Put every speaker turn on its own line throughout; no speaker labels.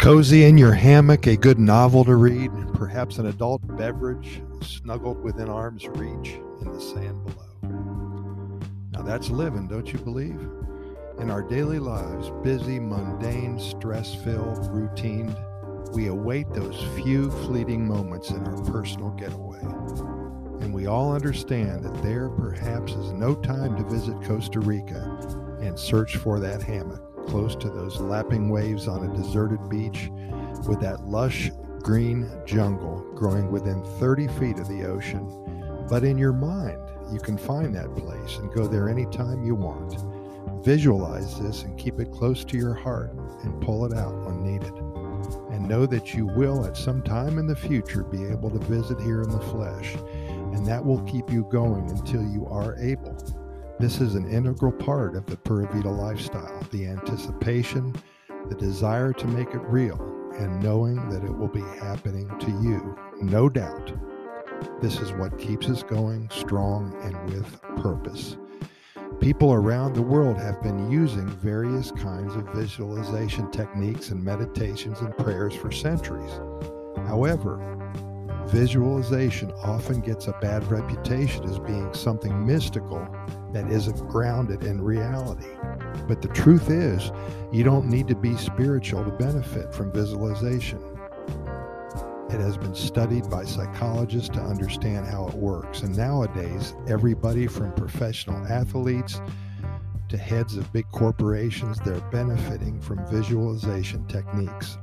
Cozy in your hammock, a good novel to read, perhaps an adult beverage snuggled within arm's reach in the sand below. Now that's living, don't you believe? In our daily lives, busy, mundane, stress filled, routine, we await those few fleeting moments in our personal getaway. And we all understand that there perhaps is no time to visit Costa Rica and search for that hammock close to those lapping waves on a deserted beach with that lush green jungle growing within 30 feet of the ocean. But in your mind, you can find that place and go there anytime you want. Visualize this and keep it close to your heart and pull it out when needed. And know that you will at some time in the future be able to visit here in the flesh, and that will keep you going until you are able. This is an integral part of the Pura Vida lifestyle the anticipation, the desire to make it real, and knowing that it will be happening to you, no doubt. This is what keeps us going strong and with purpose. People around the world have been using various kinds of visualization techniques and meditations and prayers for centuries. However, visualization often gets a bad reputation as being something mystical that isn't grounded in reality. But the truth is, you don't need to be spiritual to benefit from visualization. It has been studied by psychologists to understand how it works. And nowadays, everybody from professional athletes to heads of big corporations, they're benefiting from visualization techniques.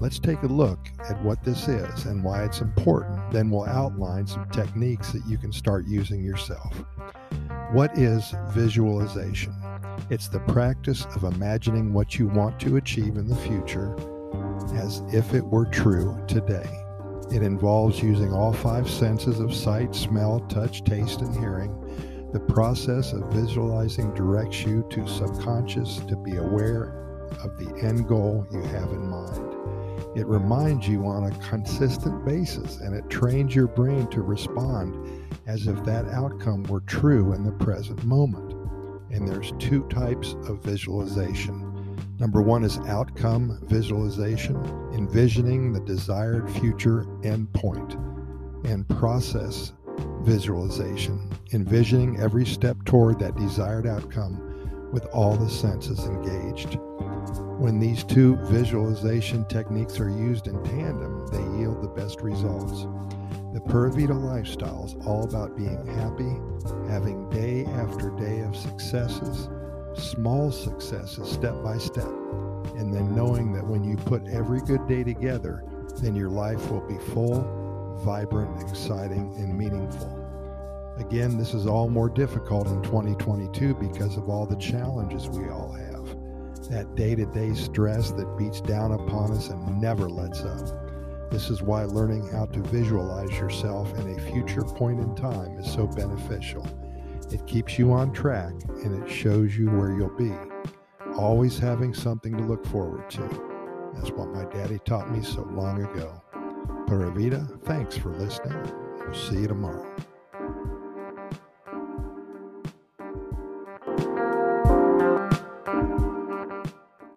Let's take a look at what this is and why it's important. Then we'll outline some techniques that you can start using yourself. What is visualization? It's the practice of imagining what you want to achieve in the future as if it were true today. It involves using all five senses of sight, smell, touch, taste, and hearing. The process of visualizing directs you to subconscious to be aware of the end goal you have in mind. It reminds you on a consistent basis and it trains your brain to respond as if that outcome were true in the present moment. And there's two types of visualization. Number one is outcome visualization, envisioning the desired future endpoint, and process visualization, envisioning every step toward that desired outcome with all the senses engaged. When these two visualization techniques are used in tandem, they yield the best results. The Pura Vida lifestyle is all about being happy, having day after day of successes, small successes step by step, and then knowing that when you put every good day together, then your life will be full, vibrant, exciting, and meaningful. Again, this is all more difficult in 2022 because of all the challenges we all have that day to day stress that beats down upon us and never lets up. This is why learning how to visualize yourself in a future point in time is so beneficial. It keeps you on track and it shows you where you'll be. Always having something to look forward to. That's what my daddy taught me so long ago. Pura thanks for listening. We'll see you tomorrow.